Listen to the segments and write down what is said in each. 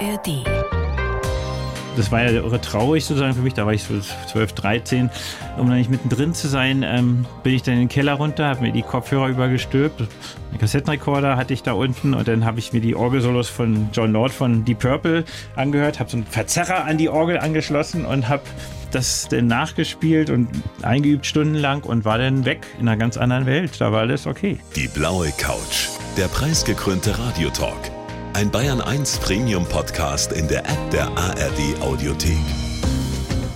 ARD. Das war ja irre traurig sozusagen für mich, da war ich so 12, 13. Um dann nicht mittendrin zu sein, ähm, bin ich dann in den Keller runter, habe mir die Kopfhörer übergestülpt. Einen Kassettenrekorder hatte ich da unten und dann habe ich mir die Orgelsolos von John Lord von Deep Purple angehört, habe so einen Verzerrer an die Orgel angeschlossen und habe das dann nachgespielt und eingeübt stundenlang und war dann weg in einer ganz anderen Welt. Da war alles okay. Die blaue Couch, der preisgekrönte Radiotalk. Ein Bayern 1 Premium Podcast in der App der ARD Audiothek.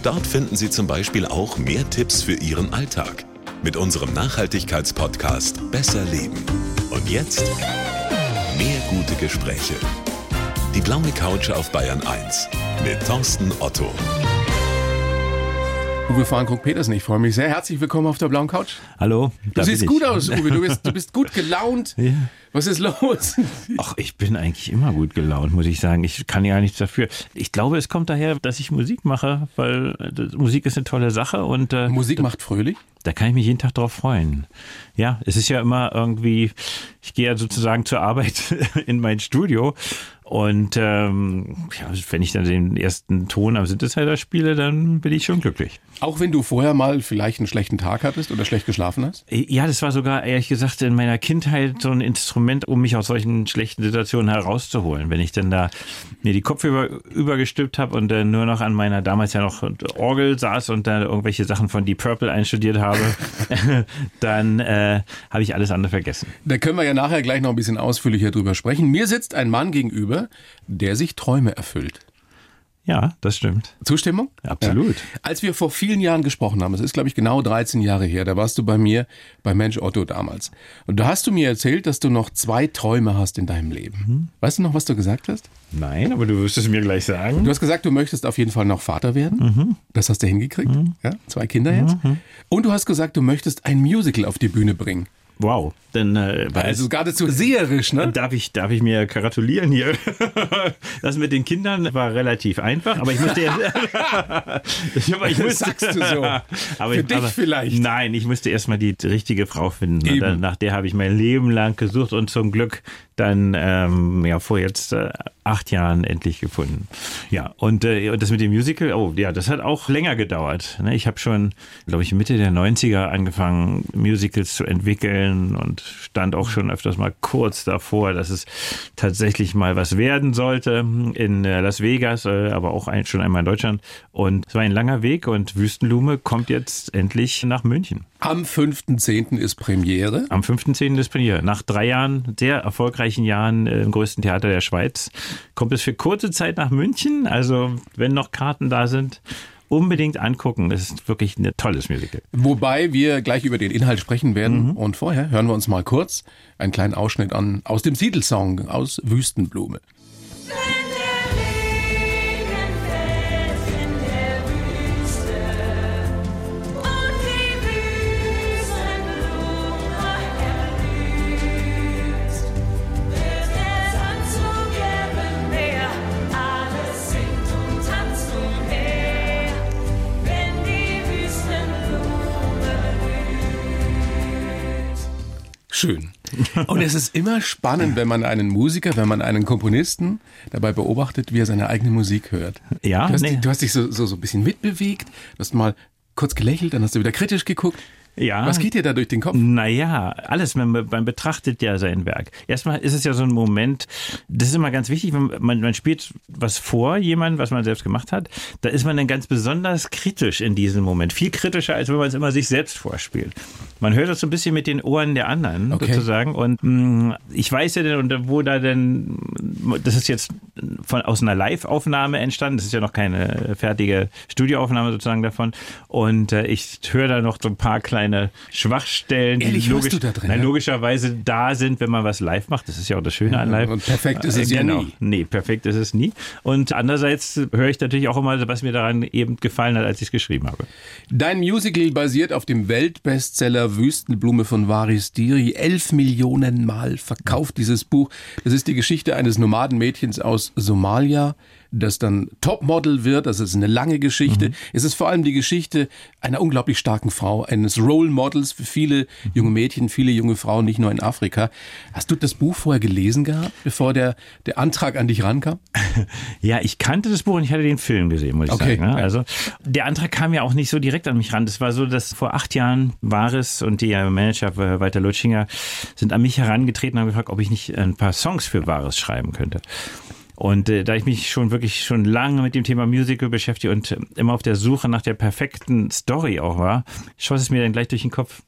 Dort finden Sie zum Beispiel auch mehr Tipps für Ihren Alltag mit unserem Nachhaltigkeitspodcast Besser Leben. Und jetzt mehr gute Gespräche. Die blaue Couch auf Bayern 1 mit Thorsten Otto. Uwe Fahrenkrug-Petersen, ich freue mich sehr. Herzlich willkommen auf der blauen Couch. Hallo. Du siehst gut aus, Uwe. Du bist, du bist gut gelaunt. Ja. Was ist los? Ach, ich bin eigentlich immer gut gelaunt, muss ich sagen. Ich kann ja nichts dafür. Ich glaube, es kommt daher, dass ich Musik mache, weil äh, Musik ist eine tolle Sache und äh, Musik macht fröhlich. da kann ich mich jeden Tag drauf freuen. Ja, es ist ja immer irgendwie, ich gehe ja sozusagen zur Arbeit in mein Studio und ähm, ja, wenn ich dann den ersten Ton am Synthesizer spiele, dann bin ich schon glücklich. Auch wenn du vorher mal vielleicht einen schlechten Tag hattest oder schlecht geschlafen hast? Ja, das war sogar ehrlich gesagt in meiner Kindheit so ein Instrument, um mich aus solchen schlechten Situationen herauszuholen. Wenn ich dann da mir die Kopfhörer übergestülpt habe und dann nur noch an meiner damals ja noch Orgel saß und da irgendwelche Sachen von Deep Purple einstudiert habe, dann äh, habe ich alles andere vergessen. Da können wir ja nachher gleich noch ein bisschen ausführlicher drüber sprechen. Mir sitzt ein Mann gegenüber, der sich Träume erfüllt. Ja, das stimmt. Zustimmung? Absolut. Ja. Als wir vor vielen Jahren gesprochen haben, es ist glaube ich genau 13 Jahre her, da warst du bei mir bei Mensch Otto damals. Und da hast du mir erzählt, dass du noch zwei Träume hast in deinem Leben. Mhm. Weißt du noch, was du gesagt hast? Nein, aber du wirst es mir gleich sagen. Du hast gesagt, du möchtest auf jeden Fall noch Vater werden. Mhm. Das hast du hingekriegt. Ja, zwei Kinder jetzt. Und du hast gesagt, du möchtest ein Musical auf die Bühne bringen. Wow. Dann äh, Also geradezu seherisch, ne? Darf ich, darf ich mir gratulieren hier? Das mit den Kindern war relativ einfach, aber ich musste jetzt. ich, aber ich musste, sagst du so. aber Für ich, dich aber, vielleicht. Nein, ich musste erstmal die richtige Frau finden. Und dann, nach der habe ich mein Leben lang gesucht und zum Glück dann ähm, ja vor jetzt äh, acht Jahren endlich gefunden. Ja, und, äh, das mit dem Musical, oh ja, das hat auch länger gedauert. Ne? Ich habe schon, glaube ich, Mitte der 90er angefangen, Musicals zu entwickeln und stand auch schon öfters mal kurz davor, dass es tatsächlich mal was werden sollte in äh, Las Vegas, äh, aber auch ein, schon einmal in Deutschland. Und es war ein langer Weg und Wüstenblume kommt jetzt endlich nach München. Am 5.10. ist Premiere. Am 15. ist Premiere. Nach drei Jahren, sehr erfolgreichen Jahren äh, im größten Theater der Schweiz, kommt es für kurze Zeit nach München. Also, wenn noch Karten da sind, unbedingt angucken. Es ist wirklich ein tolles Musical. Wobei wir gleich über den Inhalt sprechen werden. Und vorher hören wir uns mal kurz einen kleinen Ausschnitt an aus dem Titelsong aus Wüstenblume. Schön. Und es ist immer spannend, wenn man einen Musiker, wenn man einen Komponisten dabei beobachtet, wie er seine eigene Musik hört. Ja, Du hast, nee. dich, du hast dich so, so, so ein bisschen mitbewegt, du hast mal kurz gelächelt, dann hast du wieder kritisch geguckt. Ja. Was geht dir da durch den Kopf? Naja, alles, man, man betrachtet ja sein Werk. Erstmal ist es ja so ein Moment, das ist immer ganz wichtig, wenn man, man spielt was vor, jemand, was man selbst gemacht hat, da ist man dann ganz besonders kritisch in diesem Moment. Viel kritischer, als wenn man es immer sich selbst vorspielt. Man hört das so ein bisschen mit den Ohren der anderen, Okay. sozusagen. Und mh, ich weiß ja denn, wo da denn, das ist jetzt von, aus einer Live-Aufnahme entstanden, das ist ja noch keine fertige Studioaufnahme sozusagen davon. Und äh, ich höre da noch so ein paar kleine Schwachstellen, Ehrlich, die logisch, du da drin, nein, ja? logischerweise da sind, wenn man was live macht. Das ist ja auch das Schöne an live. und perfekt ist es Äh, ja genau. nie. Nee, perfekt ist es nie. Und andererseits höre ich natürlich auch immer, was mir daran eben gefallen hat, als ich es geschrieben habe. Dein Musical basiert auf dem Weltbestseller Wüstenblume von Varis Diri. Elf Millionen Mal verkauft dieses Buch. Das ist die Geschichte eines Nomadenmädchens aus Somalia, das dann Topmodel wird. Das ist eine lange Geschichte. Mhm. Es ist vor allem die Geschichte einer unglaublich starken Frau, eines Role Models für viele junge Mädchen, viele junge Frauen, nicht nur in Afrika. Hast du das Buch vorher gelesen gehabt, bevor der, der Antrag an dich rankam? Ja, ich kannte das Buch und ich hatte den Film gesehen, muss ich Okay. sagen. ne? Also der Antrag kam ja auch nicht so direkt an mich ran. Das war so, dass vor acht Jahren Vares und der Manager äh, Walter Lutschinger sind an mich herangetreten und haben gefragt, ob ich nicht ein paar Songs für Vares schreiben könnte. Und äh, da ich mich schon wirklich schon lange mit dem Thema Musical beschäftige und äh, immer auf der Suche nach der perfekten Story auch war, schoss es mir dann gleich durch den Kopf.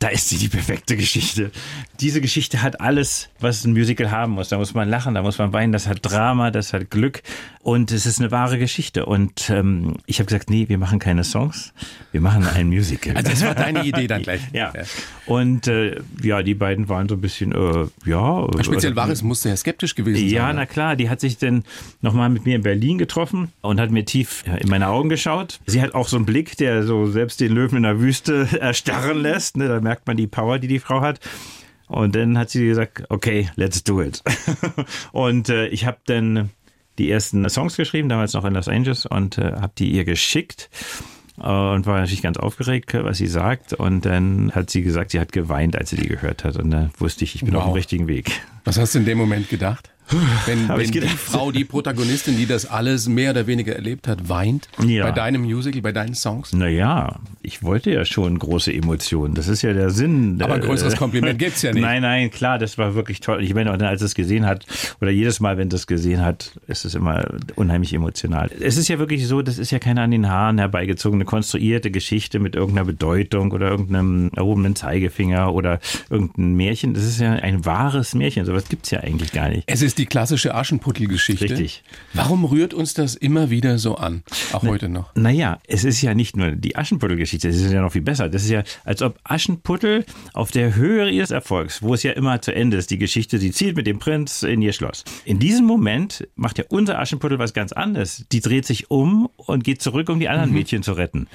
Da ist sie die perfekte Geschichte. Diese Geschichte hat alles, was ein Musical haben muss. Da muss man lachen, da muss man weinen, das hat Drama, das hat Glück und es ist eine wahre Geschichte. Und ähm, ich habe gesagt, nee, wir machen keine Songs, wir machen ein Musical. Also das war deine Idee dann gleich. ja. Und äh, ja, die beiden waren so ein bisschen, äh, ja. Speziell Vares musste ja skeptisch gewesen sein. ja, ne? na klar, die hat sich dann nochmal mit mir in Berlin getroffen und hat mir tief in meine Augen geschaut. Sie hat auch so einen Blick, der so selbst den Löwen in der Wüste erstarren lässt. Ne? Merkt man die Power, die die Frau hat. Und dann hat sie gesagt, okay, let's do it. und äh, ich habe dann die ersten Songs geschrieben, damals noch in Los Angeles, und äh, habe die ihr geschickt äh, und war natürlich ganz aufgeregt, was sie sagt. Und dann hat sie gesagt, sie hat geweint, als sie die gehört hat. Und dann wusste ich, ich bin Wow. auf dem richtigen Weg. Was hast du in dem Moment gedacht? Wenn, wenn die. Frau, die Protagonistin, die das alles mehr oder weniger erlebt hat, weint Ja. bei deinem Musical, bei deinen Songs? Naja, ich wollte ja schon große Emotionen. Das ist ja der Sinn. Aber ein Äh, größeres Kompliment gibt's ja nicht. Nein, nein, klar, das war wirklich toll. Ich meine, als es gesehen hat, oder jedes Mal, wenn das gesehen hat, ist es immer unheimlich emotional. Es ist ja wirklich so, das ist ja keine an den Haaren herbeigezogene, konstruierte Geschichte mit irgendeiner Bedeutung oder irgendeinem erhobenen Zeigefinger oder irgendein Märchen. Das ist ja ein wahres Märchen. Sowas gibt's ja eigentlich gar nicht. Es ist die klassische Aschenputtel-Geschichte. Richtig. Warum rührt uns das immer wieder so an? Auch heute noch. Naja, es ist ja nicht nur die Aschenputtel-Geschichte, es ist ja noch viel besser. Das ist ja, als ob Aschenputtel auf der Höhe ihres Erfolgs, wo es ja immer zu Ende ist, die Geschichte, sie zieht mit dem Prinz in ihr Schloss. In diesem Moment macht ja unser Aschenputtel was ganz anderes. Die dreht sich um und geht zurück, um die anderen Mädchen zu retten.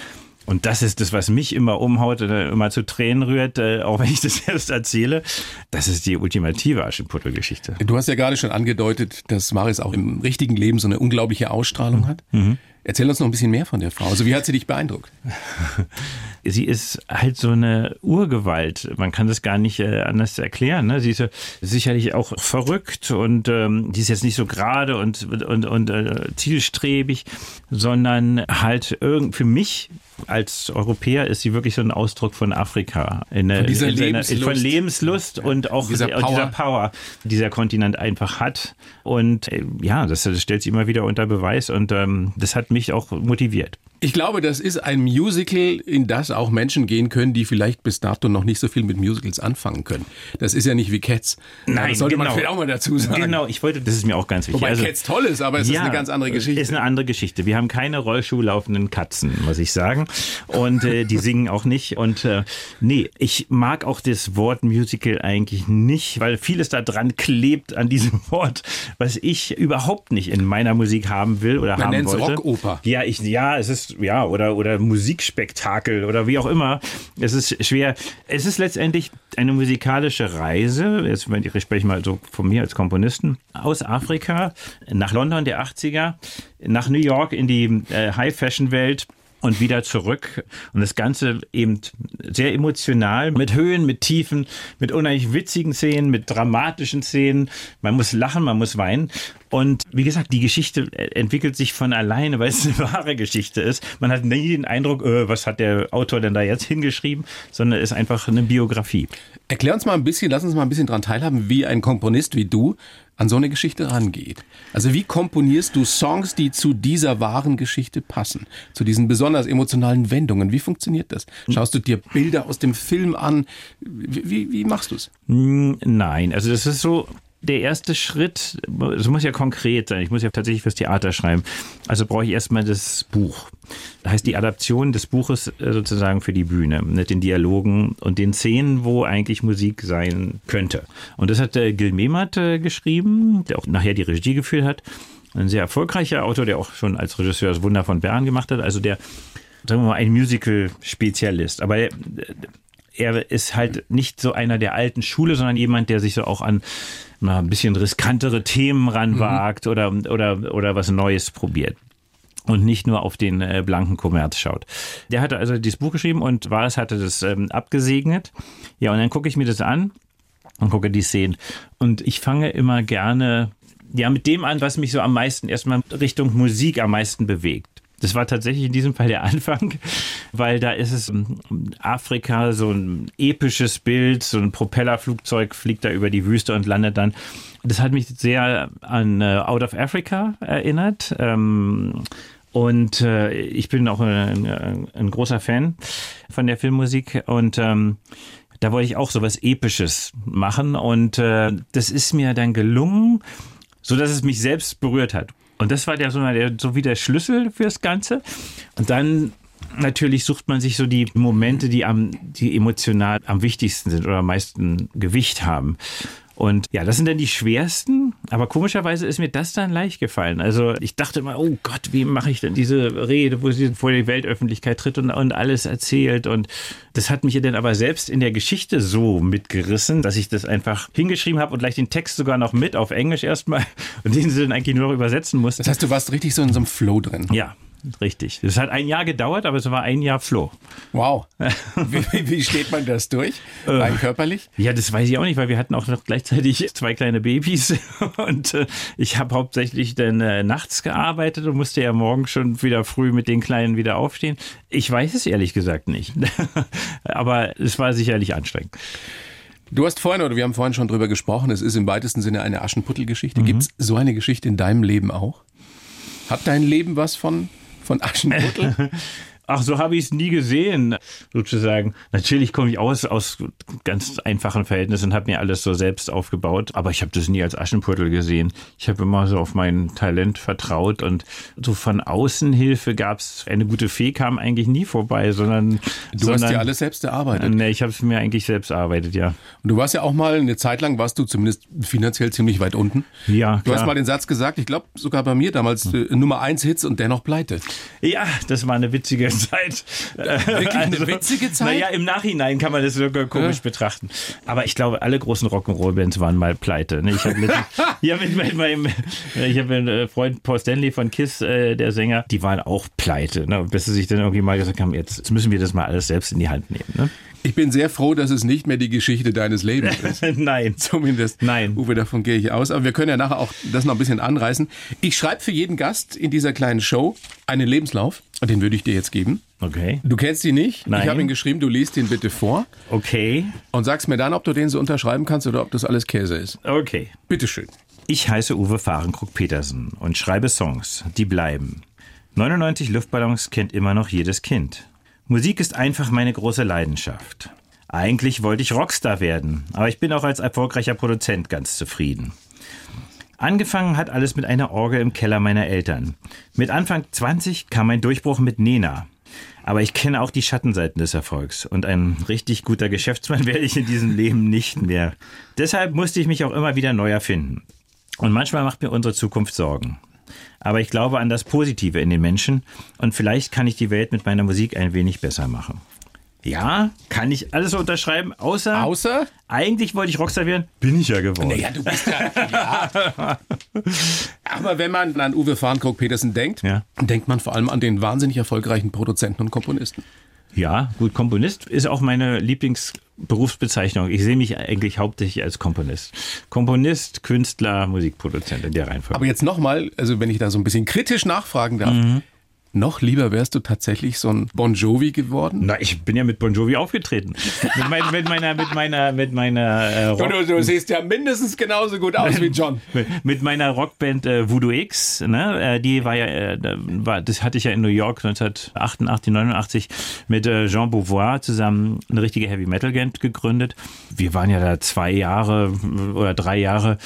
Und das ist das, was mich immer umhaut oder immer zu Tränen rührt, äh, auch wenn ich das erst erzähle. Das ist die ultimative Aschenputtel-Geschichte. Du hast ja gerade schon angedeutet, dass Maris auch im richtigen Leben so eine unglaubliche Ausstrahlung hat. Mhm. Erzähl uns noch ein bisschen mehr von der Frau. Also wie hat sie dich beeindruckt? sie ist halt so eine Urgewalt. Man kann das gar nicht äh, anders erklären. Ne? Sie ist ja sicherlich auch verrückt und ähm, die ist jetzt nicht so gerade und, und, und äh, zielstrebig, sondern halt irgend für mich als Europäer ist sie wirklich so ein Ausdruck von Afrika. In, Von dieser in seiner- Lebenslust. Von Lebenslust und auch Dieser Power. Dieser Power, die dieser Kontinent einfach hat. Und äh, ja, das, das stellt sie immer wieder unter Beweis und ähm, das hat mich auch motiviert. Ich glaube, das ist ein Musical, in das auch Menschen gehen können, die vielleicht bis dato noch nicht so viel mit Musicals anfangen können. Das ist ja nicht wie Cats. das sollte man vielleicht auch mal dazu sagen. Genau, ich wollte, das ist mir auch ganz wichtig. Wobei Cats toll ist, aber es ist ja, eine ganz andere Geschichte. Ist eine andere Geschichte. Wir haben keine rollschuhlaufenden Katzen, muss ich sagen. Und äh, die singen auch nicht. Und äh, nee, ich mag auch das Wort Musical eigentlich nicht, weil vieles da dran klebt an diesem Wort, was ich überhaupt nicht in meiner Musik haben will oder Man haben wollte. Rockoper. Ja, ich, ja, es ist, ja, oder, oder Musikspektakel oder wie auch immer. Es ist schwer. Es ist letztendlich eine musikalische Reise. Jetzt ich spreche mal so von mir als Komponisten aus Afrika nach London der 80er, nach New York in die äh, High-Fashion-Welt und wieder zurück. Und das Ganze eben sehr emotional, mit Höhen, mit Tiefen, mit unheimlich witzigen Szenen, mit dramatischen Szenen. Man muss lachen, man muss weinen. Und wie gesagt, die Geschichte entwickelt sich von alleine, weil es eine wahre Geschichte ist. Man hat nie den Eindruck, äh, was hat der Autor denn da jetzt hingeschrieben, sondern es ist einfach eine Biografie. Erklär uns mal ein bisschen, lass uns mal ein bisschen dran teilhaben, wie ein Komponist wie du an so eine Geschichte rangeht. Also wie komponierst du Songs, die zu dieser wahren Geschichte passen? Zu diesen besonders emotionalen Wendungen? Wie funktioniert das? Schaust du dir Bilder aus dem Film an? Wie, wie, wie machst du es? Hm, Nein, also das ist so der erste Schritt, es muss ja konkret sein. Ich muss ja tatsächlich fürs Theater schreiben. Also brauche ich erstmal das Buch. Das heißt, die Adaption des Buches äh, sozusagen für die Bühne, mit den Dialogen und den Szenen, wo eigentlich Musik sein könnte. Und das hat äh, Gil Mehmet äh, geschrieben, der auch nachher die Regie geführt hat. Ein sehr erfolgreicher Autor, der auch schon als Regisseur das Wunder von Bern gemacht hat. Also der, sagen wir mal, ein Musical-Spezialist. Aber er ist halt nicht so einer der alten Schule, sondern jemand, der sich so auch an na, ein bisschen riskantere Themen ranwagt oder, oder, oder was Neues probiert und nicht nur auf den äh, blanken Kommerz schaut. Der hatte also dieses Buch geschrieben und Wallace hatte das ähm, abgesegnet. Ja, und dann gucke ich mir das an und gucke die Szenen. Und ich fange immer gerne ja mit dem an, was mich so am meisten erstmal Richtung Musik am meisten bewegt. Das war tatsächlich in diesem Fall der Anfang, weil da ist es ähm, Afrika, so ein episches Bild, so ein Propellerflugzeug fliegt da über die Wüste und landet dann. Das hat mich sehr an äh, Out of Africa erinnert. Ähm, und äh, ich bin auch ein, ein, ein großer Fan von der Filmmusik und ähm, da wollte ich auch so was Episches machen und äh, das ist mir dann gelungen, so dass es mich selbst berührt hat. Und das war der so, der, so wie der Schlüssel fürs Ganze. Und dann natürlich sucht man sich so die Momente, die am, die emotional am wichtigsten sind oder am meisten Gewicht haben. Und ja, das sind dann die schwersten, aber komischerweise ist mir das dann leicht gefallen. Also ich dachte immer, oh Gott, wie mache ich denn diese Rede, wo sie vor die Weltöffentlichkeit tritt und, und alles erzählt. Und das hat mich dann aber selbst in der Geschichte so mitgerissen, dass ich das einfach hingeschrieben habe und gleich den Text sogar noch mit auf Englisch erstmal und den sie dann eigentlich nur noch übersetzen musste. Das heißt, du warst richtig so in so einem Flow drin. Ja, richtig. Das hat ein Jahr gedauert, aber es war ein Jahr Floh. Wow. Wie, wie steht man das durch? Äh. Rein körperlich? Ja, das weiß ich auch nicht, weil wir hatten auch noch gleichzeitig zwei kleine Babys und äh, ich habe hauptsächlich dann äh, nachts gearbeitet und musste ja morgen schon wieder früh mit den Kleinen wieder aufstehen. Ich weiß es ehrlich gesagt nicht, aber es war sicherlich anstrengend. Du hast vorhin, oder wir haben vorhin schon drüber gesprochen, es ist im weitesten Sinne eine Aschenputtel-Geschichte. Gibt es so eine Geschichte in deinem Leben auch? Hat dein Leben was von, von Aschenputtel? Ach, so habe ich es nie gesehen, sozusagen. Natürlich komme ich aus, aus ganz einfachen Verhältnissen und habe mir alles so selbst aufgebaut, aber ich habe das nie als Aschenputtel gesehen. Ich habe immer so auf mein Talent vertraut und so von außen Hilfe gab es, eine gute Fee kam eigentlich nie vorbei, sondern... Du sondern, hast dir alles selbst erarbeitet. Nee, ich habe es mir eigentlich selbst erarbeitet, ja. Und du warst ja auch mal, eine Zeit lang warst du zumindest finanziell ziemlich weit unten. Ja, Du hast klar. mal den Satz gesagt, ich glaube sogar bei mir damals, äh, Nummer eins Hits und dennoch pleite. Ja, das war eine witzige Zeit. Wirklich eine witzige Zeit? Naja, im Nachhinein kann man das sogar komisch betrachten. Aber ich glaube, alle großen Rock'n'Roll-Bands waren mal pleite. ne? Ich habe mit, ja, mit, mit meinem ich hab einen äh, Freund Paul Stanley von Kiss, äh, der Sänger, die waren auch pleite. Ne? Bis sie sich dann irgendwie mal gesagt haben, jetzt, jetzt müssen wir das mal alles selbst in die Hand nehmen. Ne? Ich bin sehr froh, dass es nicht mehr die Geschichte deines Lebens ist. Nein. Zumindest. Nein. Uwe, davon gehe ich aus. Aber wir können ja nachher auch das noch ein bisschen anreißen. Ich schreibe für jeden Gast in dieser kleinen Show einen Lebenslauf. Und den würde ich dir jetzt geben. Okay. Du kennst ihn nicht. Nein. Ich habe ihn geschrieben. Du liest ihn bitte vor. Okay. Und sagst mir dann, ob du den so unterschreiben kannst oder ob das alles Käse ist. Okay. Bitteschön. Ich heiße Uwe Fahrenkrug-Petersen und schreibe Songs, die bleiben. 99 Luftballons kennt immer noch jedes Kind. Musik ist einfach meine große Leidenschaft. Eigentlich wollte ich Rockstar werden, aber ich bin auch als erfolgreicher Produzent ganz zufrieden. Angefangen hat alles mit einer Orgel im Keller meiner Eltern. Mit Anfang 20 kam mein Durchbruch mit Nena. Aber ich kenne auch die Schattenseiten des Erfolgs und ein richtig guter Geschäftsmann werde ich in diesem Leben nicht mehr. Deshalb musste ich mich auch immer wieder neu erfinden. Und manchmal macht mir unsere Zukunft Sorgen. Aber ich glaube an das Positive in den Menschen und vielleicht kann ich die Welt mit meiner Musik ein wenig besser machen. Ja, kann ich alles so unterschreiben, außer, Außer? eigentlich wollte ich Rockstar werden, bin ich ja geworden. Naja, du bist ja. ja. Aber wenn man an Uwe Farnkrog-Petersen denkt, Ja. denkt man vor allem an den wahnsinnig erfolgreichen Produzenten und Komponisten. Ja, gut, Komponist ist auch meine Lieblingsberufsbezeichnung. Ich sehe mich eigentlich hauptsächlich als Komponist. Komponist, Künstler, Musikproduzent in der Reihenfolge. Aber jetzt nochmal, also wenn ich da so ein bisschen kritisch nachfragen darf, noch lieber wärst du tatsächlich so ein Bon Jovi geworden? Na, ich bin ja mit Bon Jovi aufgetreten. mit, mein, mit meiner, mit meiner, mit meiner äh, Rock, Du, du siehst ja mindestens genauso gut aus wie John. mit, mit meiner Rockband äh, Voodoo X, ne, äh, die war ja, äh, war, das hatte ich ja in New York 1988, 89 mit äh, Jean Beauvoir zusammen eine richtige Heavy Metal Band gegründet. Wir waren ja da zwei Jahre äh, oder drei Jahre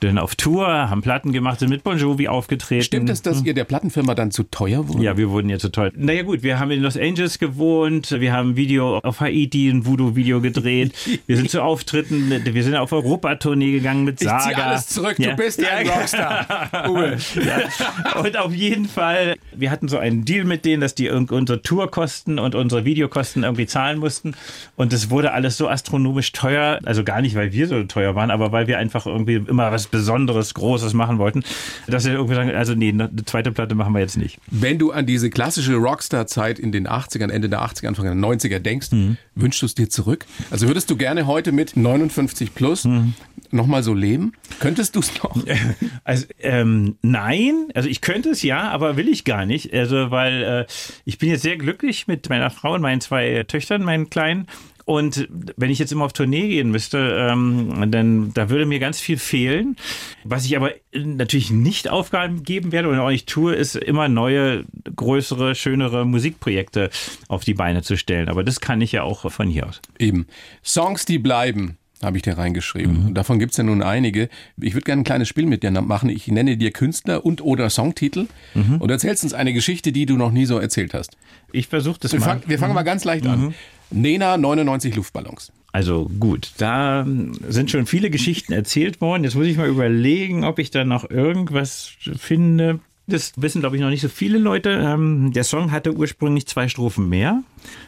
dann auf Tour, haben Platten gemacht, sind mit Bon Jovi aufgetreten. Stimmt es, dass ihr der Plattenfirma dann zu teuer wurde? Ja, wir wurden ja zu teuer. Naja gut, wir haben in Los Angeles gewohnt, wir haben ein Video auf Haiti, ein Voodoo-Video gedreht, wir sind zu Auftritten, wir sind auf Europatournee gegangen mit Ich Saga. zieh alles zurück, Ja. du bist ein Ja, Rockstar. Uwe. ja. Und auf jeden Fall, wir hatten so einen Deal mit denen, dass die unsere Tourkosten und unsere Videokosten irgendwie zahlen mussten. Und es wurde alles so astronomisch teuer. Also gar nicht, weil wir so teuer waren, aber weil wir einfach irgendwie immer was Besonderes, Großes machen wollten, dass wir irgendwie sagen, also nee, eine zweite Platte machen wir jetzt nicht. Wenn du an diese klassische Rockstar-Zeit in den 80ern, Ende der 80er, Anfang der 90er denkst, Mhm. wünschst du es dir zurück? Also würdest du gerne heute mit 59 plus Mhm. nochmal so leben? Könntest du es noch? Also ähm, nein, also ich könnte es ja, aber will ich gar nicht. Also weil äh, ich bin jetzt sehr glücklich mit meiner Frau und meinen zwei Töchtern, meinen Kleinen. Und wenn ich jetzt immer auf Tournee gehen müsste, ähm, dann da würde mir ganz viel fehlen. Was ich aber natürlich nicht aufgeben werde und auch nicht tue, ist immer neue, größere, schönere Musikprojekte auf die Beine zu stellen. Aber das kann ich ja auch von hier aus. Eben. Songs, die bleiben. Habe ich dir reingeschrieben. Mhm. Und davon gibt's ja nun einige. Ich würde gerne ein kleines Spiel mit dir machen. Ich nenne dir Künstler und oder Songtitel Mhm. und erzählst uns eine Geschichte, die du noch nie so erzählt hast. Ich versuche das Wir, mal. fang, wir fangen mal ganz leicht an. Nena, 99 Luftballons. Also gut, da sind schon viele Geschichten erzählt worden. Jetzt muss ich mal überlegen, ob ich da noch irgendwas finde. Das wissen, glaube ich, noch nicht so viele Leute. Ähm, der Song hatte ursprünglich zwei Strophen mehr.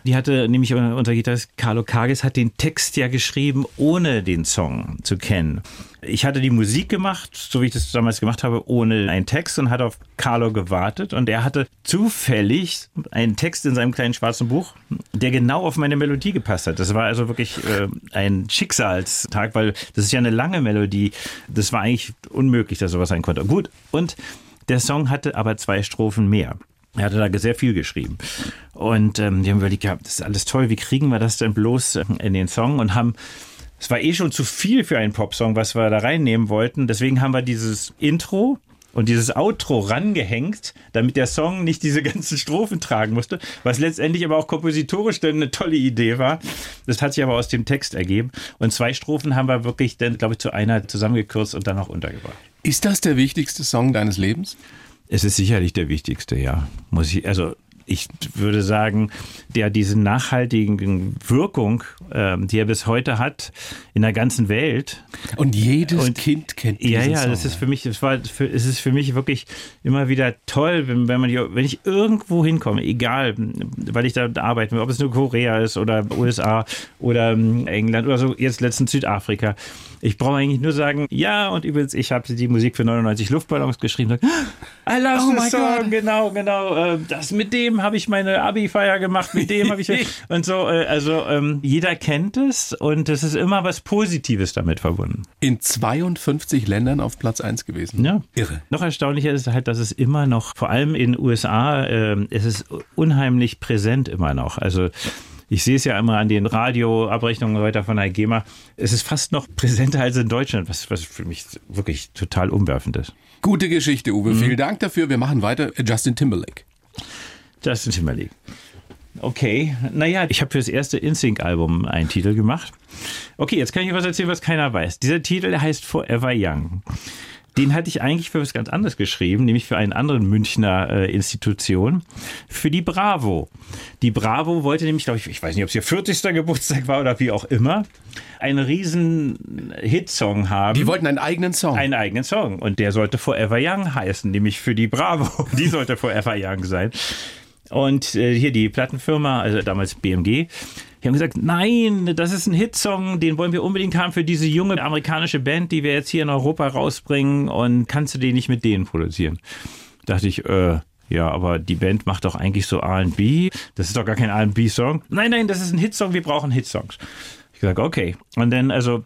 Die hatte nämlich unser Gitarrist Carlo Kages hat den Text ja geschrieben, ohne den Song zu kennen. Ich hatte die Musik gemacht, so wie ich das damals gemacht habe, ohne einen Text und hatte auf Carlo gewartet. Und er hatte zufällig einen Text in seinem kleinen schwarzen Buch, der genau auf meine Melodie gepasst hat. Das war also wirklich äh, ein Schicksalstag, weil das ist ja eine lange Melodie. Das war eigentlich unmöglich, dass sowas sein konnte. Gut, und der Song hatte aber zwei Strophen mehr. Er hatte da sehr viel geschrieben. Und ähm, die haben überlegt, ja, das ist alles toll, wie kriegen wir das denn bloß äh, in den Song? Und haben, es war eh schon zu viel für einen Popsong, was wir da reinnehmen wollten. Deswegen haben wir dieses Intro und dieses Outro rangehängt, damit der Song nicht diese ganzen Strophen tragen musste, was letztendlich aber auch kompositorisch dann eine tolle Idee war. Das hat sich aber aus dem Text ergeben. Und zwei Strophen haben wir wirklich dann, glaube ich, zu einer zusammengekürzt und dann auch untergebracht. Ist das der wichtigste Song deines Lebens? Es ist sicherlich der wichtigste, ja. Muss ich, also ich würde sagen, der diese nachhaltigen Wirkung, ähm, die er bis heute hat in der ganzen Welt. Und jedes Und- Kind kennt diesen Ja, ja, Song. das ist für mich, es war, für, es ist für mich wirklich immer wieder toll, wenn, wenn man, wenn ich irgendwo hinkomme, egal, weil ich da arbeite, ob es nur Korea ist oder USA oder ähm, England oder so, jetzt letztens Südafrika. Ich brauche eigentlich nur sagen, ja, und übrigens, ich habe die Musik für 99 Luftballons geschrieben. Sag, I love Oh the my song, God. genau, genau. äh, Das mit dem habe ich meine Abi-Feier gemacht, mit dem habe ich und so. äh, Also ähm, jeder kennt es und es ist immer was Positives damit verbunden. In 52 Ländern auf Platz 1 gewesen. Ja. Irre. Noch erstaunlicher ist halt, dass es immer noch, vor allem in den USA, ähm, es ist unheimlich präsent immer noch. Also ich sehe es ja immer an den Radioabrechnungen weiter von der GEMA. Es ist fast noch präsenter als in Deutschland, was, was für mich wirklich total umwerfend ist. Gute Geschichte, Uwe. Vielen Dank dafür. Wir machen weiter. Justin Timberlake. Justin Timberlake. Okay, naja, ich habe für das erste InSync-Album einen Titel gemacht. Okay, jetzt kann ich was erzählen, was keiner weiß. Dieser Titel heißt Forever Young. Den hatte ich eigentlich für was ganz anderes geschrieben, nämlich für einen anderen Münchner äh, Institution, für die Bravo. Die Bravo wollte nämlich, glaube ich, ich weiß nicht, ob es ihr 40. Geburtstag war oder wie auch immer, einen riesen Hitsong haben. Die wollten einen eigenen Song. einen eigenen Song und der sollte Forever Young heißen, nämlich für die Bravo. Die sollte Forever Young sein. Und äh, hier die Plattenfirma, also damals BMG, die haben gesagt, nein, das ist ein Hitsong, den wollen wir unbedingt haben für diese junge amerikanische Band, die wir jetzt hier in Europa rausbringen und kannst du den nicht mit denen produzieren? Dachte ich, äh, ja, aber die Band macht doch eigentlich so R&B, das ist doch gar kein R&B-Song. Nein, nein, das ist ein Hitsong, wir brauchen Hitsongs. Ich gesagt, okay. Und dann also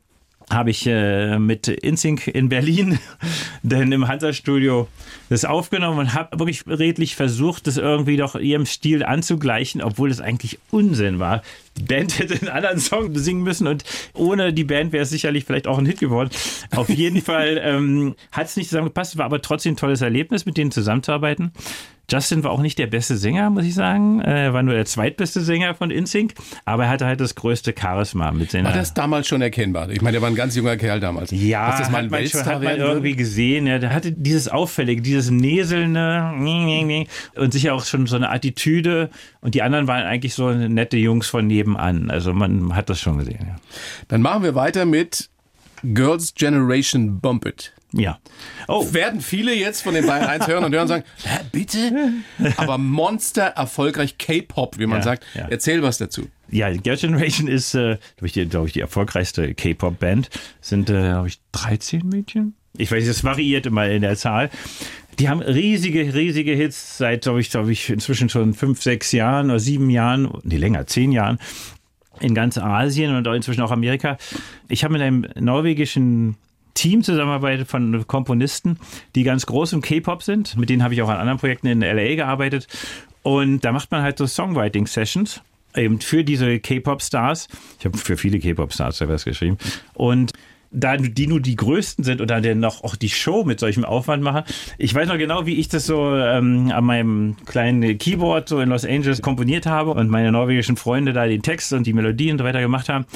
habe ich äh, mit InSync in Berlin dann im Hansa-Studio das aufgenommen und habe wirklich redlich versucht, das irgendwie doch ihrem Stil anzugleichen, obwohl es eigentlich Unsinn war. Die Band hätte einen anderen Song singen müssen und ohne die Band wäre es sicherlich vielleicht auch ein Hit geworden. Auf jeden Fall ähm, hat es nicht zusammengepasst, war aber trotzdem ein tolles Erlebnis, mit denen zusammenzuarbeiten. Justin war auch nicht der beste Sänger, muss ich sagen. Er war nur der zweitbeste Sänger von InSync, aber er hatte halt das größte Charisma mit seiner. War das damals schon erkennbar? Ich meine, der war ein ganz junger Kerl damals. Ja, das mal hat man, schon, hat man irgendwie gesehen. Ja, der hatte dieses Auffällige, dieses Näselnde und sicher auch schon so eine Attitüde. Und die anderen waren eigentlich so nette Jungs von nebenan. Also man hat das schon gesehen. Ja. Dann machen wir weiter mit Girls Generation Bump It. ja. Oh, Werden viele jetzt von den Bayern 1 hören und hören und sagen, Hä, bitte? Aber Monster erfolgreich K-Pop, wie man Ja, sagt. ja. Erzähl was dazu. ja, Girl Generation ist, äh, glaube ich, die, glaub ich, die erfolgreichste K-Pop-Band. Sind, äh, glaube ich, 13 Mädchen? Ich weiß, es variiert immer in der Zahl. Die haben riesige, riesige Hits seit, glaube ich, glaube ich, inzwischen schon fünf, sechs Jahren oder sieben Jahren, nee, länger, zehn Jahren in ganz Asien und inzwischen auch Amerika. Ich habe mit einem norwegischen Team zusammenarbeitet von Komponisten, die ganz groß im K-Pop sind. Mit denen habe ich auch an anderen Projekten in LA gearbeitet. Und da macht man halt so Songwriting-Sessions eben für diese K-Pop-Stars. Ich habe für viele K-Pop-Stars was geschrieben. Und da die nur die größten sind und dann noch auch die Show mit solchem Aufwand machen. Ich weiß noch genau, wie ich das so ähm, an meinem kleinen Keyboard so in Los Angeles komponiert habe und meine norwegischen Freunde da den Text und die Melodie und so weiter gemacht haben.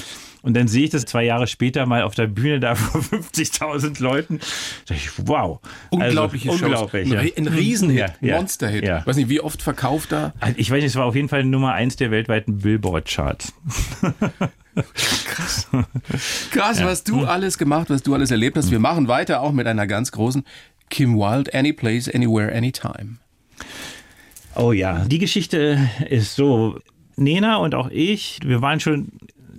Und dann sehe ich das zwei Jahre später mal auf der Bühne da vor 50.000 Leuten. Da ich, wow. Unglaubliche also, Shows. unglaublich. Ein, Ja. Ein Riesenhit, Ja, ja, Monsterhit. ja. Ich weiß nicht, wie oft verkauft da. Ich weiß nicht, es war auf jeden Fall Nummer eins der weltweiten Billboard-Charts. Krass, was du alles gemacht, was du alles erlebt hast. Wir machen weiter auch mit einer ganz großen Kim Wilde, Any Place, Anywhere, Anytime. Oh ja, die Geschichte ist so. Nena und auch ich, wir waren schon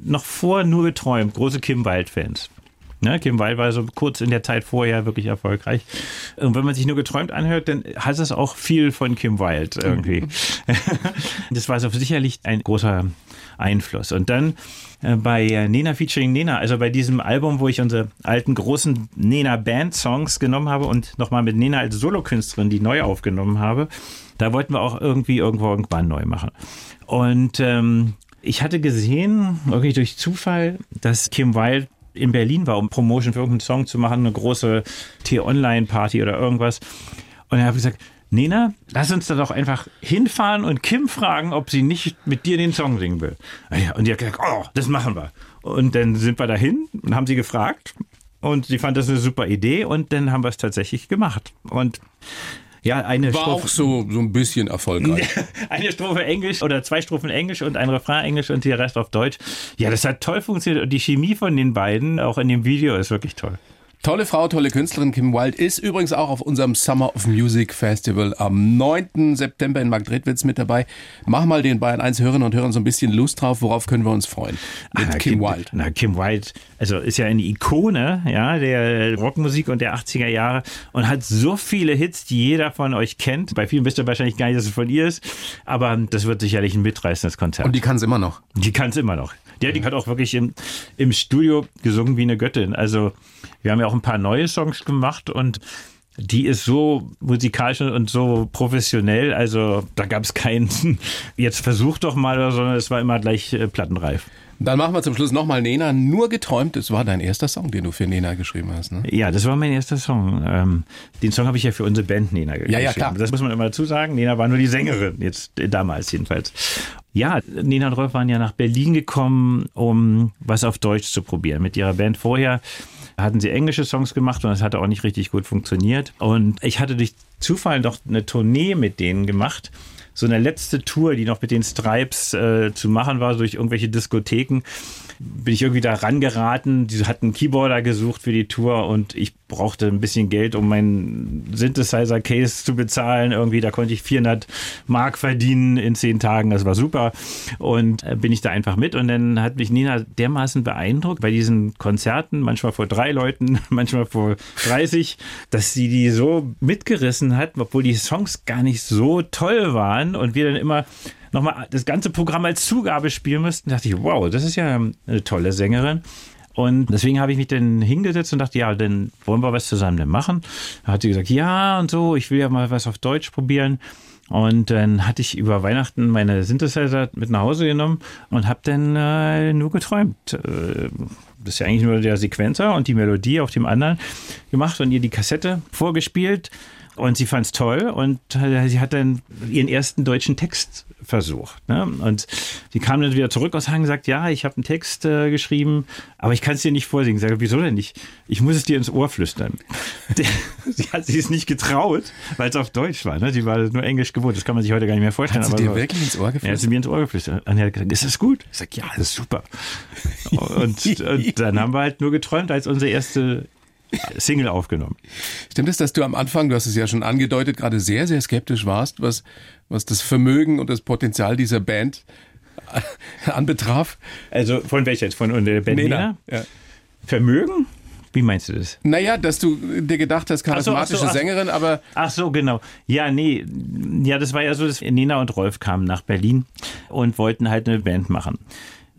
noch vor nur geträumt, große Kim Wilde-Fans. Ne, Kim Wilde war so kurz in der Zeit vorher wirklich erfolgreich. Und wenn man sich nur geträumt anhört, dann hat es auch viel von Kim Wilde irgendwie. das war so sicherlich ein großer Einfluss. Und dann äh, bei äh, Nena featuring Nena, also bei diesem Album, wo ich unsere alten großen Nena Band Songs genommen habe und nochmal mit Nena als Solokünstlerin die neu aufgenommen habe, da wollten wir auch irgendwie irgendwo irgendwann neu machen. Und ähm, ich hatte gesehen, wirklich durch Zufall, dass Kim Wilde in Berlin war, um Promotion für irgendeinen Song zu machen, eine große T-Online-Party oder irgendwas. Und er hat gesagt, Nena, lass uns da doch einfach hinfahren und Kim fragen, ob sie nicht mit dir den Song singen will. Ah Und die hat gesagt, oh, das machen wir. Und dann sind wir dahin und haben sie gefragt. Und sie fand das eine super Idee und dann haben wir es tatsächlich gemacht. Und ja, eine War Strophe- auch so, so ein bisschen erfolgreich. eine Strophe Englisch oder zwei Strophen Englisch und ein Refrain Englisch und der Rest auf Deutsch. Ja, das hat toll funktioniert und die Chemie von den beiden, auch in dem Video, ist wirklich toll. Tolle Frau, tolle Künstlerin Kim Wilde ist übrigens auch auf unserem Summer of Music Festival am 9. September in Marktredwitz mit dabei. Mach mal den Bayern 1 Hörerinnen und Hörern so ein bisschen Lust drauf, worauf können wir uns freuen? Mit Ah, Kim Wilde. Na, Kim Wilde, also ist ja eine Ikone, ja, der Rockmusik und der 80er Jahre und hat so viele Hits, die jeder von euch kennt. Bei vielen wisst ihr wahrscheinlich gar nicht, dass es von ihr ist, aber das wird sicherlich ein mitreißendes Konzert. Und die kann es immer noch. Die kann es immer noch. Ja, die hat auch wirklich im, im Studio gesungen wie eine Göttin. Also wir haben ja auch ein paar neue Songs gemacht und die ist so musikalisch und so professionell. Also da gab es keinen, jetzt versuch doch mal, oder sondern es war immer gleich äh, plattenreif. Dann machen wir zum Schluss nochmal Nena. Nur geträumt, das war dein erster Song, den du für Nena geschrieben hast. Ne? Ja, das war mein erster Song. Ähm, den Song habe ich ja für unsere Band Nena geschrieben. Ja, ja, klar. Das muss man immer dazu sagen. Nena war nur die Sängerin, jetzt äh, damals jedenfalls. Ja, Nena und Rolf waren ja nach Berlin gekommen, um was auf Deutsch zu probieren. Mit ihrer Band vorher hatten sie englische Songs gemacht und das hatte auch nicht richtig gut funktioniert. Und ich hatte durch Zufall noch eine Tournee mit denen gemacht. So eine letzte Tour, die noch mit den Stripes äh, zu machen war, durch irgendwelche Diskotheken bin ich irgendwie da rangeraten. Die hatten einen Keyboarder gesucht für die Tour und ich brauchte ein bisschen Geld, um meinen Synthesizer-Case zu bezahlen. Irgendwie, da konnte ich 400 Mark verdienen in zehn Tagen. Das war super. Und äh, bin ich da einfach mit. Und dann hat mich Nina dermaßen beeindruckt bei diesen Konzerten, manchmal vor drei Leuten, manchmal vor 30, dass sie die so mitgerissen hat, obwohl die Songs gar nicht so toll waren und wir dann immer nochmal das ganze Programm als Zugabe spielen müssten, dachte ich, wow, das ist ja eine tolle Sängerin. Und deswegen habe ich mich dann hingesetzt und dachte, ja, dann wollen wir was zusammen denn machen. Da hat sie gesagt, ja und so, ich will ja mal was auf Deutsch probieren. Und dann hatte ich über Weihnachten meine Synthesizer mit nach Hause genommen und habe dann äh, nur geträumt. Äh, das ist ja eigentlich nur der Sequenzer und die Melodie auf dem anderen gemacht und ihr die Kassette vorgespielt. Und sie fand es toll und äh, sie hat dann ihren ersten deutschen Text versucht. Ne? Und sie kam dann wieder zurück aus Hagen und sagt, ja, ich habe einen Text äh, geschrieben, aber ich kann es dir nicht vorsingen. Ich sage, wieso denn nicht? Ich muss es dir ins Ohr flüstern. Sie hat sich es nicht getraut, weil es auf Deutsch war. Ne? Sie war nur Englisch gewohnt. Das kann man sich heute gar nicht mehr vorstellen. Hat sie aber dir wirklich ins Ohr Ja, hat geflüstert? sie mir ins Ohr geflüstert. Und er hat gesagt, ist das gut? Ich sage, ja, das ist super. Und, und dann haben wir halt nur geträumt, als unsere erste Single aufgenommen. Stimmt es, dass du am Anfang, du hast es ja schon angedeutet, gerade sehr, sehr skeptisch warst, was, was das Vermögen und das Potenzial dieser Band anbetraf? Also von welcher jetzt? Von der Band Nena? Ja. Vermögen? Wie meinst du das? Naja, dass du dir gedacht hast, Ach so, ach charismatische so, ach. Sängerin, aber Ach so, genau. Ja, nee. Ja, das war ja so, dass Nena und Rolf kamen nach Berlin und wollten halt eine Band machen.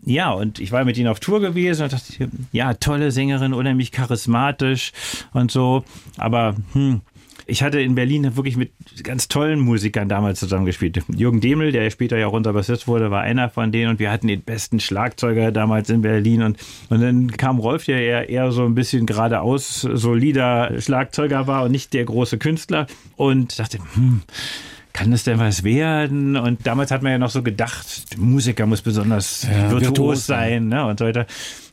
Ja, und ich war mit ihnen auf Tour gewesen und dachte, ja, tolle Sängerin, unheimlich charismatisch und so. Aber hm, ich hatte in Berlin wirklich mit ganz tollen Musikern damals zusammengespielt. Jürgen Demel, der später ja auch unser Bassist wurde, war einer von denen und wir hatten den besten Schlagzeuger damals in Berlin und, und dann kam Rolf, der eher, eher so ein bisschen geradeaus solider Schlagzeuger war und nicht der große Künstler und dachte, hm, kann das denn was werden? Und damals hat man ja noch so gedacht, Musiker muss besonders Ja, virtuos, virtuos sein ne? und so weiter.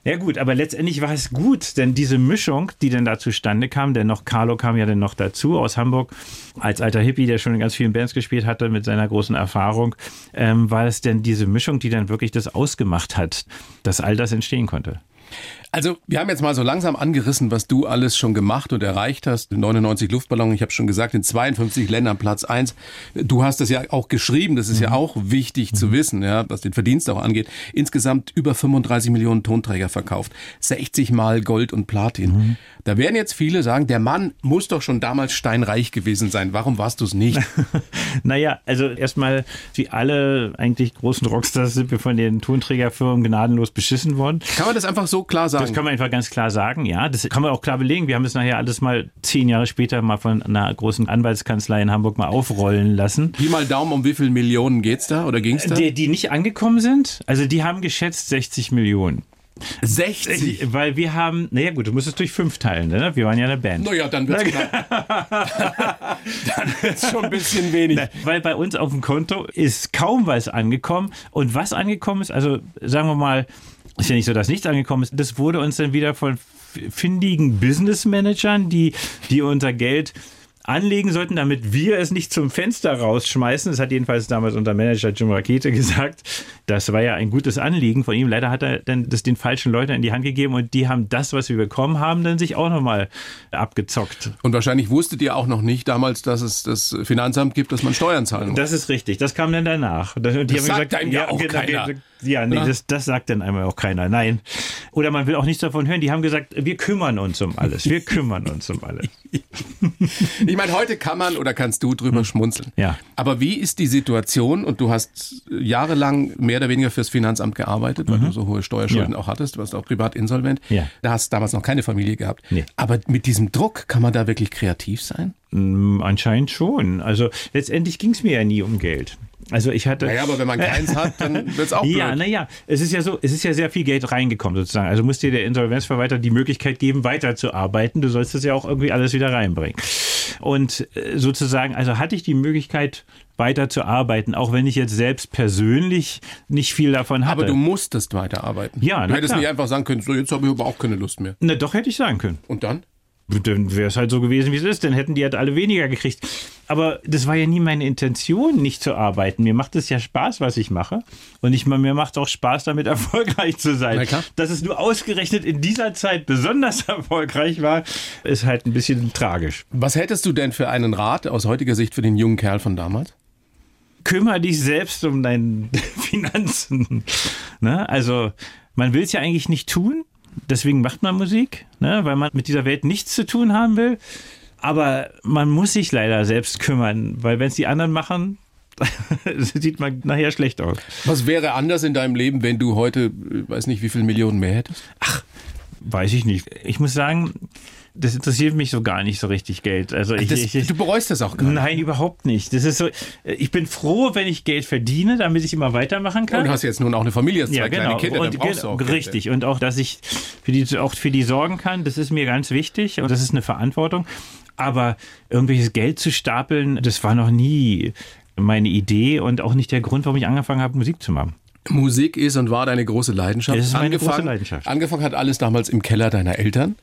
Ja gut, aber letztendlich war es gut, denn diese Mischung, die dann da zustande kam, denn noch Carlo kam ja dann noch dazu aus Hamburg, als alter Hippie, der schon in ganz vielen Bands gespielt hatte mit seiner großen Erfahrung, ähm, war es denn diese Mischung, die dann wirklich das ausgemacht hat, dass all das entstehen konnte. Also, wir haben jetzt mal so langsam angerissen, was du alles schon gemacht und erreicht hast. 99 Luftballon, ich habe schon gesagt, in 52 Ländern Platz 1. Du hast das ja auch geschrieben, das ist ja auch wichtig zu wissen, ja, was den Verdienst auch angeht. Insgesamt über 35 Millionen Tonträger verkauft, 60 Mal Gold und Platin. Da werden jetzt viele sagen, der Mann muss doch schon damals steinreich gewesen sein. Warum warst du es nicht? Naja, also erstmal, wie alle eigentlich großen Rockstars sind wir von den Tonträgerfirmen gnadenlos beschissen worden. Kann man das einfach so klar sagen? Das kann man einfach ganz klar sagen, ja. Das kann man auch klar belegen. Wir haben es nachher alles mal zehn Jahre später mal von einer großen Anwaltskanzlei in Hamburg mal aufrollen lassen. Pi mal Daumen, um wie viel Millionen geht's da oder ging's da? Die, die nicht angekommen sind, also die haben geschätzt 60 Millionen. 60. Weil wir haben, naja gut, du musst es durch fünf teilen, ne? Wir waren ja eine Band. Naja, dann wird's knapp. dann wird's schon ein bisschen wenig. Weil bei uns auf dem Konto ist kaum was angekommen. Und was angekommen ist, also sagen wir mal, ist ja nicht so, dass nichts angekommen ist, das wurde uns dann wieder von findigen Businessmanagern, die, die unser Geld anlegen sollten, damit wir es nicht zum Fenster rausschmeißen. Das hat jedenfalls damals unser Manager Jim Rakete gesagt. Das war ja ein gutes Anliegen von ihm. Leider hat er dann das den falschen Leuten in die Hand gegeben und die haben das, was wir bekommen haben, dann sich auch nochmal abgezockt. Und wahrscheinlich wusstet ihr auch noch nicht damals, dass es das Finanzamt gibt, dass man Steuern zahlen muss. Das ist richtig. Das kam dann danach. Und die Das sagt einem ja auch keiner. Ja, nee, Na? das, das sagt dann einmal auch keiner. Nein. Oder man will auch nichts davon hören. Die haben gesagt, wir kümmern uns um alles. Wir kümmern uns um alles. Ich meine, heute kann man oder kannst du drüber schmunzeln. Ja. Aber wie ist die Situation? Und du hast jahrelang mehr oder weniger fürs Finanzamt gearbeitet, weil du so hohe Steuerschulden Ja. auch hattest, du warst auch privat insolvent. Ja. Da hast du damals noch keine Familie gehabt. Nee. Aber mit diesem Druck kann man da wirklich kreativ sein? Mm, Anscheinend schon. Also letztendlich ging es mir ja nie um Geld. Also ich hatte. Naja, aber wenn man keins hat, dann wird's auch Ja, blöd. naja, es ist ja so, es ist ja sehr viel Geld reingekommen sozusagen. Also muss dir der Insolvenzverwalter die Möglichkeit geben, weiterzuarbeiten. Du sollst das ja auch irgendwie alles wieder reinbringen. Und äh, sozusagen, also hatte ich die Möglichkeit, weiterzuarbeiten, auch wenn ich jetzt selbst persönlich nicht viel davon hatte. Aber du musstest weiterarbeiten. Ja, du na hättest klar. nicht einfach sagen können, so jetzt habe ich aber auch keine Lust mehr. Na, doch hätte ich sagen können. Und dann? Dann wäre es halt so gewesen, wie es ist. Dann hätten die halt alle weniger gekriegt. Aber das war ja nie meine Intention, nicht zu arbeiten. Mir macht es ja Spaß, was ich mache. Und ich, mir macht es auch Spaß, damit erfolgreich zu sein. Dass es nur ausgerechnet in dieser Zeit besonders erfolgreich war, ist halt ein bisschen tragisch. Was hättest du denn für einen Rat aus heutiger Sicht für den jungen Kerl von damals? Kümmer dich selbst um deine Finanzen. Ne? Also, man will es ja eigentlich nicht tun. Deswegen macht man Musik, ne? weil man mit dieser Welt nichts zu tun haben will. Aber man muss sich leider selbst kümmern, weil wenn es die anderen machen, sieht man nachher schlecht aus. Was wäre anders in deinem Leben, wenn du heute, äh, weiß nicht, wie viele Millionen mehr hättest? Weiß ich nicht. Ich muss sagen, das interessiert mich so gar nicht so richtig Geld. Also ich, Das, ich, ich du bereust das auch gar nicht. Nein, überhaupt nicht. Das ist so, ich bin froh, wenn ich Geld verdiene, damit ich immer weitermachen kann. Und du hast jetzt nun auch eine Familie, hast zwei ja, genau. kleine Kinder, dann und, brauchst du genau, auch Geld. richtig. Und auch, dass ich für die, auch für die sorgen kann, das ist mir ganz wichtig und das ist eine Verantwortung. Aber irgendwelches Geld zu stapeln, das war noch nie meine Idee und auch nicht der Grund, warum ich angefangen habe, Musik zu machen. Musik ist und war deine große Leidenschaft. Es ist meine angefangen, große Leidenschaft. Mhm. Angefangen hat alles damals im Keller deiner Eltern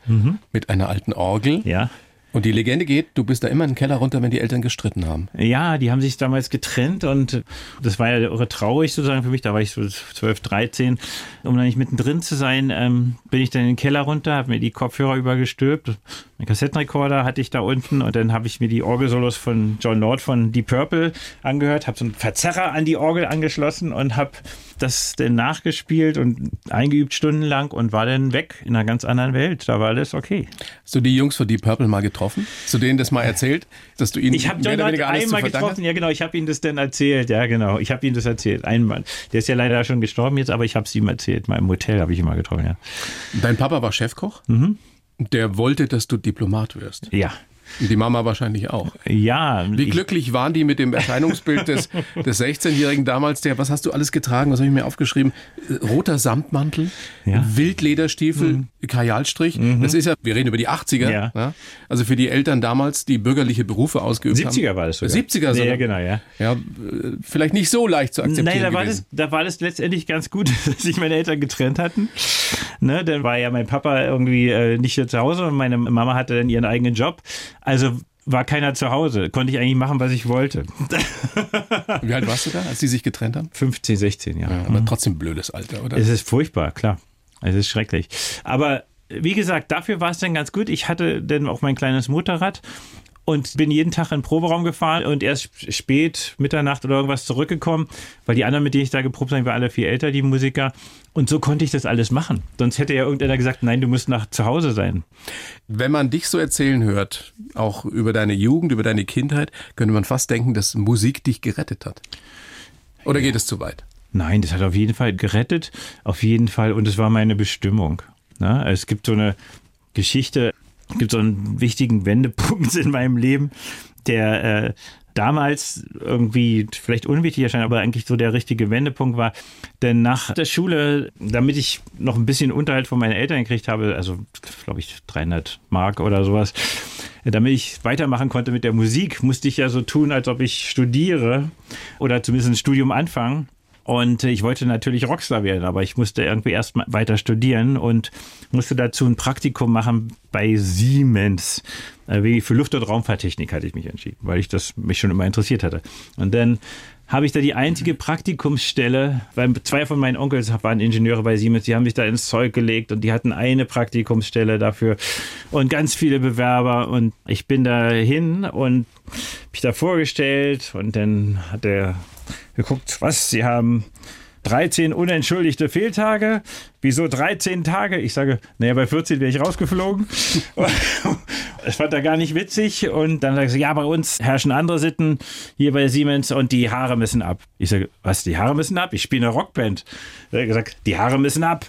mit einer alten Orgel. Ja. Und die Legende geht, du bist da immer in den Keller runter, wenn die Eltern gestritten haben. Ja, die haben sich damals getrennt und das war ja irre traurig sozusagen für mich. Da war ich so 12, 13. Um da nicht mittendrin zu sein, ähm, bin ich dann in den Keller runter, habe mir die Kopfhörer übergestülpt. Einen Kassettenrekorder hatte ich da unten und dann habe ich mir die Orgelsolos von John Lord von Deep Purple angehört, habe so einen Verzerrer an die Orgel angeschlossen und habe das dann nachgespielt und eingeübt stundenlang und war dann weg in einer ganz anderen Welt. Da war alles okay. Hast du die Jungs von Deep Purple mal getroffen? Hast du denen das mal erzählt, dass du ihnen Ich habe John Lord zu einmal getroffen, ja genau, ich habe ihm das dann erzählt, ja genau, ich habe ihm das erzählt, einmal. Der ist ja leider schon gestorben jetzt, aber ich habe es ihm erzählt, mal im Hotel habe ich ihn mal getroffen, ja. Dein Papa war Chefkoch? Mhm. Der wollte, dass du Diplomat wirst. Ja, die Mama wahrscheinlich auch. ja. Wie ich- glücklich waren die mit dem Erscheinungsbild des, des 16-Jährigen damals? Der, was hast du alles getragen? Was habe ich mir aufgeschrieben? Äh, Roter Samtmantel, Ja. Wildlederstiefel, Kajalstrich. Das ist ja, wir reden über die 80er. Mhm. Ja. ne? Also für die Eltern damals, die bürgerliche Berufe ausgeübt haben. 70er war das sogar. 70er Ja, sogar. ja, genau, ja. Ja, äh, vielleicht nicht so leicht zu akzeptieren Nein, da war, gewesen. das, da war das letztendlich ganz gut, dass sich meine Eltern getrennt hatten. Ne, dann war ja mein Papa irgendwie äh, nicht hier zu Hause und meine Mama hatte dann ihren eigenen Job. Also war keiner zu Hause. Konnte ich eigentlich machen, was ich wollte. Wie alt warst du da, als die sich getrennt haben? 15, 16, ja. Aber trotzdem blödes Alter, oder? Es ist furchtbar, klar. Es ist schrecklich. Aber wie gesagt, dafür war es dann ganz gut. Ich hatte dann auch mein kleines Motorrad und bin jeden Tag in den Proberaum gefahren und erst spät, Mitternacht oder irgendwas zurückgekommen, weil die anderen, mit denen ich da geprobt habe, waren alle viel älter, die Musiker. Und so konnte ich das alles machen. Sonst hätte ja irgendeiner gesagt, nein, du musst nach zu Hause sein. Wenn man dich so erzählen hört, auch über deine Jugend, über deine Kindheit, könnte man fast denken, dass Musik dich gerettet hat. Oder geht es zu weit? Nein, das hat auf jeden Fall gerettet, auf jeden Fall. Und es war meine Bestimmung. Ne? Es gibt so eine Geschichte, es gibt so einen wichtigen Wendepunkt in meinem Leben, der äh, damals irgendwie vielleicht unwichtig erscheint, aber eigentlich so der richtige Wendepunkt war. Denn nach der Schule, damit ich noch ein bisschen Unterhalt von meinen Eltern gekriegt habe, also glaube ich 300 Mark oder sowas, damit ich weitermachen konnte mit der Musik, musste ich ja so tun, als ob ich studiere oder zumindest ein Studium anfangen. Und ich wollte natürlich Rockstar werden, aber ich musste irgendwie erst weiter studieren und musste dazu ein Praktikum machen bei Siemens. Äh, für Luft- und Raumfahrttechnik hatte ich mich entschieden, weil ich das mich schon immer interessiert hatte. Und dann habe ich da die einzige Praktikumsstelle, weil zwei von meinen Onkels waren Ingenieure bei Siemens, die haben sich da ins Zeug gelegt und die hatten eine Praktikumsstelle dafür und ganz viele Bewerber und ich bin da hin und mich da vorgestellt und dann hat er geguckt, was, Sie haben 13 unentschuldigte Fehltage. Wieso 13 Tage? Ich sage, naja, bei 14 wäre ich rausgeflogen. Das fand er gar nicht witzig. Und dann sagt er, ja, bei uns herrschen andere Sitten hier bei Siemens und die Haare müssen ab. Ich sage, was, die Haare müssen ab? Ich spiele eine Rockband. Er hat gesagt, die Haare müssen ab.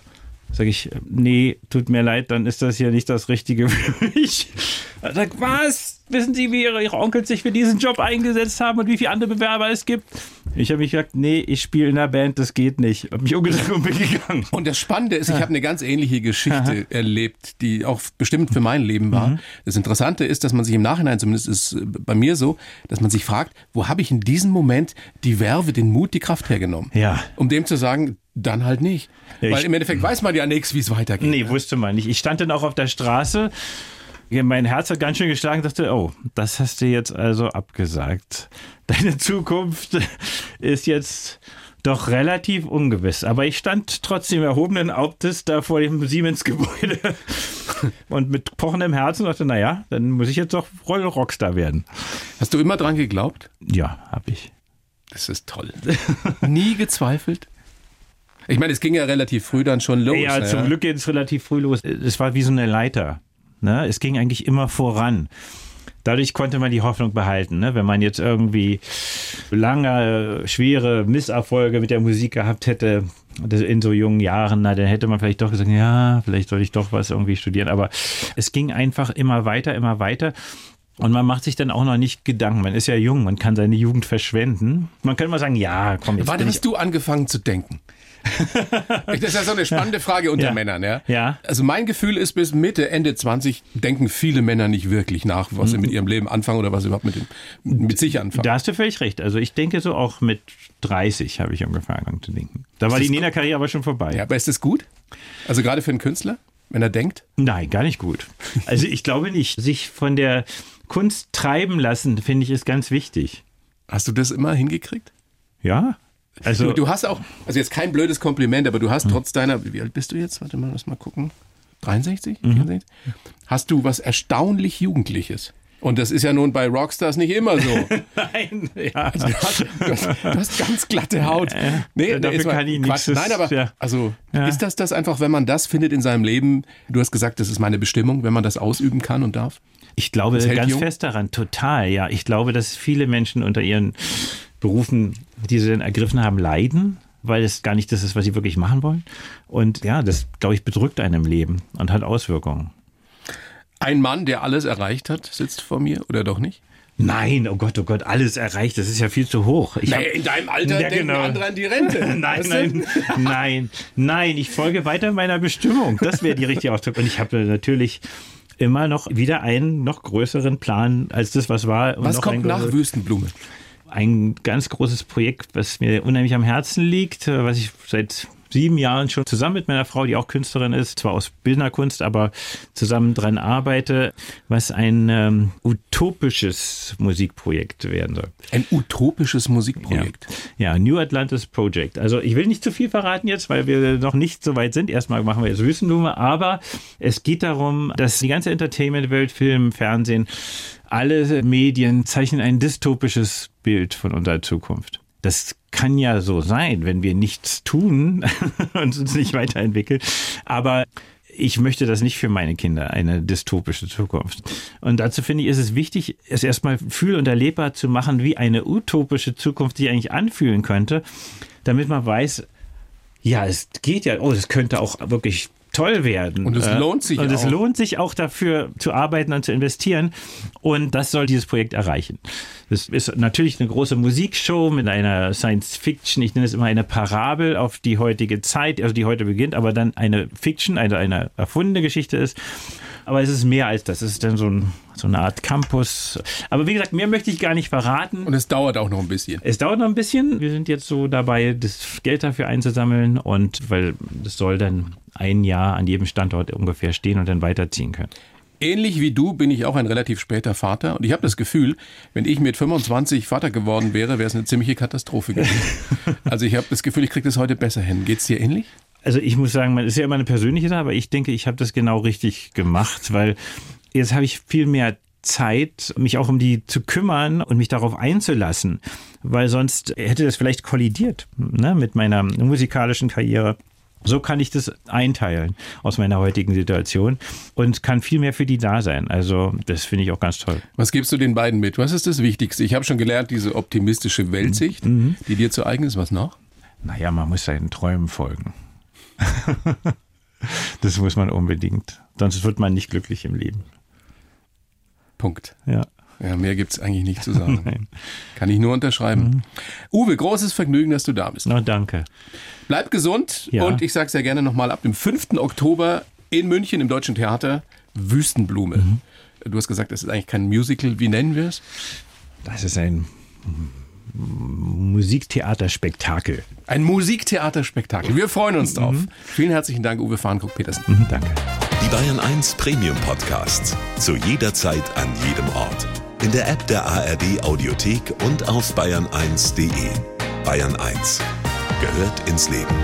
Sag ich, nee, tut mir leid, dann ist das hier nicht das Richtige für mich. Er sagt, was? Wissen Sie, wie Ihre, Ihre Onkels sich für diesen Job eingesetzt haben und wie viele andere Bewerber es gibt? Ich habe mich gesagt, nee, ich spiele in einer Band, das geht nicht. Hab mich umgedreht und bin gegangen. Und das Spannende ist, ich habe eine ganz ähnliche Geschichte erlebt, die auch bestimmt für mein Leben war. Mhm. Das Interessante ist, dass man sich im Nachhinein, zumindest ist es bei mir so, dass man sich fragt, wo habe ich in diesem Moment die Werbe, den Mut, die Kraft hergenommen? Ja. Um dem zu sagen, dann halt nicht. Ja, Weil im Endeffekt weiß man ja nichts, wie es weitergeht. Nee, wusste man nicht. Ich stand dann auch auf der Straße. Mein Herz hat ganz schön geschlagen und dachte, oh, das hast du jetzt also abgesagt. Deine Zukunft ist jetzt doch relativ ungewiss. Aber ich stand trotzdem erhobenen Hauptes da vor dem Siemens-Gebäude und mit pochendem Herzen dachte, naja, dann muss ich jetzt doch Roll Rockstar werden. Hast du immer dran geglaubt? Ja, hab ich. Das ist toll. Nie gezweifelt? Ich meine, es ging ja relativ früh dann schon los. Ja, ne? zum Glück geht es relativ früh los. Es war wie so eine Leiter. Ne? Es ging eigentlich immer voran. dadurch konnte man die Hoffnung behalten. Ne? Wenn man jetzt irgendwie lange, schwere Misserfolge mit der Musik gehabt hätte, in so jungen Jahren, na, dann hätte man vielleicht doch gesagt, ja, vielleicht soll ich doch was irgendwie studieren. Aber es ging einfach immer weiter, immer weiter. Und man macht sich dann auch noch nicht Gedanken. Man ist ja jung, man kann seine Jugend verschwenden. Man könnte mal sagen, ja, komm, jetzt Wann hast du angefangen zu denken? Das ist ja so eine spannende Frage unter Ja. Männern, ja? Ja. Also mein Gefühl ist, bis Mitte, Ende 20 denken viele Männer nicht wirklich nach, was Mhm. sie mit ihrem Leben anfangen oder was sie überhaupt mit, dem, mit sich anfangen. Da hast du völlig recht. Also ich denke so auch mit 30 habe ich angefangen zu denken. Da war die Nena-Karriere aber schon vorbei. ja, aber ist das gut? Also gerade für einen Künstler, wenn er denkt? Nein, gar nicht gut. Also ich glaube nicht. Sich von der Kunst treiben lassen, finde ich, ist ganz wichtig. Hast du das immer hingekriegt? Ja. Also Du, du hast auch, also jetzt kein blödes Kompliment, aber du hast trotz deiner, wie alt bist du jetzt? Warte mal, lass mal gucken. 63? 64? Hast du was erstaunlich Jugendliches? Und das ist ja nun bei Rockstars nicht immer so. nein, ja. Also du, hast, du, hast, du hast ganz glatte Haut. Ja, dafür ist mal kann ich nichts. Nein, aber Ja. also Ja. ist das das einfach, wenn man das findet in seinem Leben? Du hast gesagt, das ist meine Bestimmung, wenn man das ausüben kann und darf. Ich glaube ganz jung? fest daran, total, ja. Ich glaube, dass viele Menschen unter ihren Berufen, die sie dann ergriffen haben, leiden, weil es gar nicht das ist, was sie wirklich machen wollen. Und ja, das, glaube ich, bedrückt einen im Leben und hat Auswirkungen. Ein Mann, der alles erreicht hat, sitzt vor mir oder doch nicht? Nein, oh Gott, oh Gott, alles erreicht, das ist ja viel zu hoch. Ich hab- in deinem Alter Ja, denken genau. andere an die Rente. Nein, Weißt du? nein, nein, nein, ich folge weiter meiner Bestimmung. Das wäre die richtige Ausdruck. Und ich habe natürlich immer noch wieder einen noch größeren Plan als das, was war. Was noch kommt nach Wüstenblume? Ein ganz großes Projekt, was mir unheimlich am Herzen liegt, äh, was ich seit sieben Jahren schon zusammen mit meiner Frau, die auch Künstlerin ist, zwar aus Bildnerkunst, aber zusammen dran arbeite, was ein ähm, utopisches Musikprojekt werden soll. Ein utopisches Musikprojekt. Ja. ja, New Atlantis Project. Also ich will nicht zu viel verraten jetzt, weil wir noch nicht so weit sind. Erstmal machen wir jetzt Wüstenblume, aber es geht darum, dass die ganze Entertainment-Welt, Film, Fernsehen, alle Medien zeichnen ein dystopisches Bild von unserer Zukunft. Das kann ja so sein, wenn wir nichts tun und uns nicht weiterentwickeln. Aber ich möchte das nicht für meine Kinder, eine dystopische Zukunft. Und dazu finde ich, ist es wichtig, es erstmal fühl- und erlebbar zu machen, wie eine utopische Zukunft sich eigentlich anfühlen könnte, damit man weiß, ja, es geht ja, oh, es könnte auch wirklich toll werden. Und es Äh, lohnt sich Und es auch. lohnt sich auch dafür zu arbeiten und zu investieren. Und das soll dieses Projekt erreichen. Das ist natürlich eine große Musikshow mit einer Science Fiction, ich nenne es immer eine Parabel auf die heutige Zeit, also die heute beginnt, aber dann eine Fiction, eine, eine erfundene Geschichte ist. Aber es ist mehr als das. Es ist dann so, ein, so eine Art Campus. Aber wie gesagt, mehr möchte ich gar nicht verraten. Und es dauert auch noch ein bisschen. Es dauert noch ein bisschen. Wir sind jetzt so dabei, das Geld dafür einzusammeln und weil das soll dann ein Jahr an jedem Standort ungefähr stehen und dann weiterziehen können. Ähnlich wie du bin ich auch ein relativ später Vater und ich habe das Gefühl, wenn ich mit 25 Vater geworden wäre, wäre es eine ziemliche Katastrophe gewesen. also ich habe das Gefühl, ich kriege das heute besser hin. Geht's dir ähnlich? Also ich muss sagen, man ist ja immer eine persönliche Sache, aber ich denke, ich habe das genau richtig gemacht, weil jetzt habe ich viel mehr Zeit, mich auch um die zu kümmern und mich darauf einzulassen, weil sonst hätte das vielleicht kollidiert ne, mit meiner musikalischen Karriere. So kann ich das einteilen aus meiner heutigen Situation und kann viel mehr für die da sein. Also das finde ich auch ganz toll. Was gibst du den beiden mit? Was ist das Wichtigste? Ich habe schon gelernt, diese optimistische Weltsicht, die dir zu eigen ist. Was noch? Naja, man muss seinen Träumen folgen. das muss man unbedingt. Sonst wird man nicht glücklich im Leben. Punkt. Ja. Ja, mehr gibt's eigentlich nicht zu sagen. Mhm. Kann ich nur unterschreiben. Uwe, großes Vergnügen, dass du da bist. Na, danke. Bleib gesund Ja. und ich sage sehr gerne nochmal ab dem 5. Oktober in München im Deutschen Theater Wüstenblume. Mhm. Du hast gesagt, das ist eigentlich kein Musical. Wie nennen wir es? Das ist ein Musiktheaterspektakel. Ein Musiktheaterspektakel. Wir freuen uns drauf. Vielen herzlichen Dank, Uwe Fahnenkruck-Petersen. Mhm, danke. Die Bayern 1 Premium Podcasts. Zu jeder Zeit, an jedem Ort. In der App der ARD Audiothek und auf bayern1.de. Bayern 1 gehört ins Leben.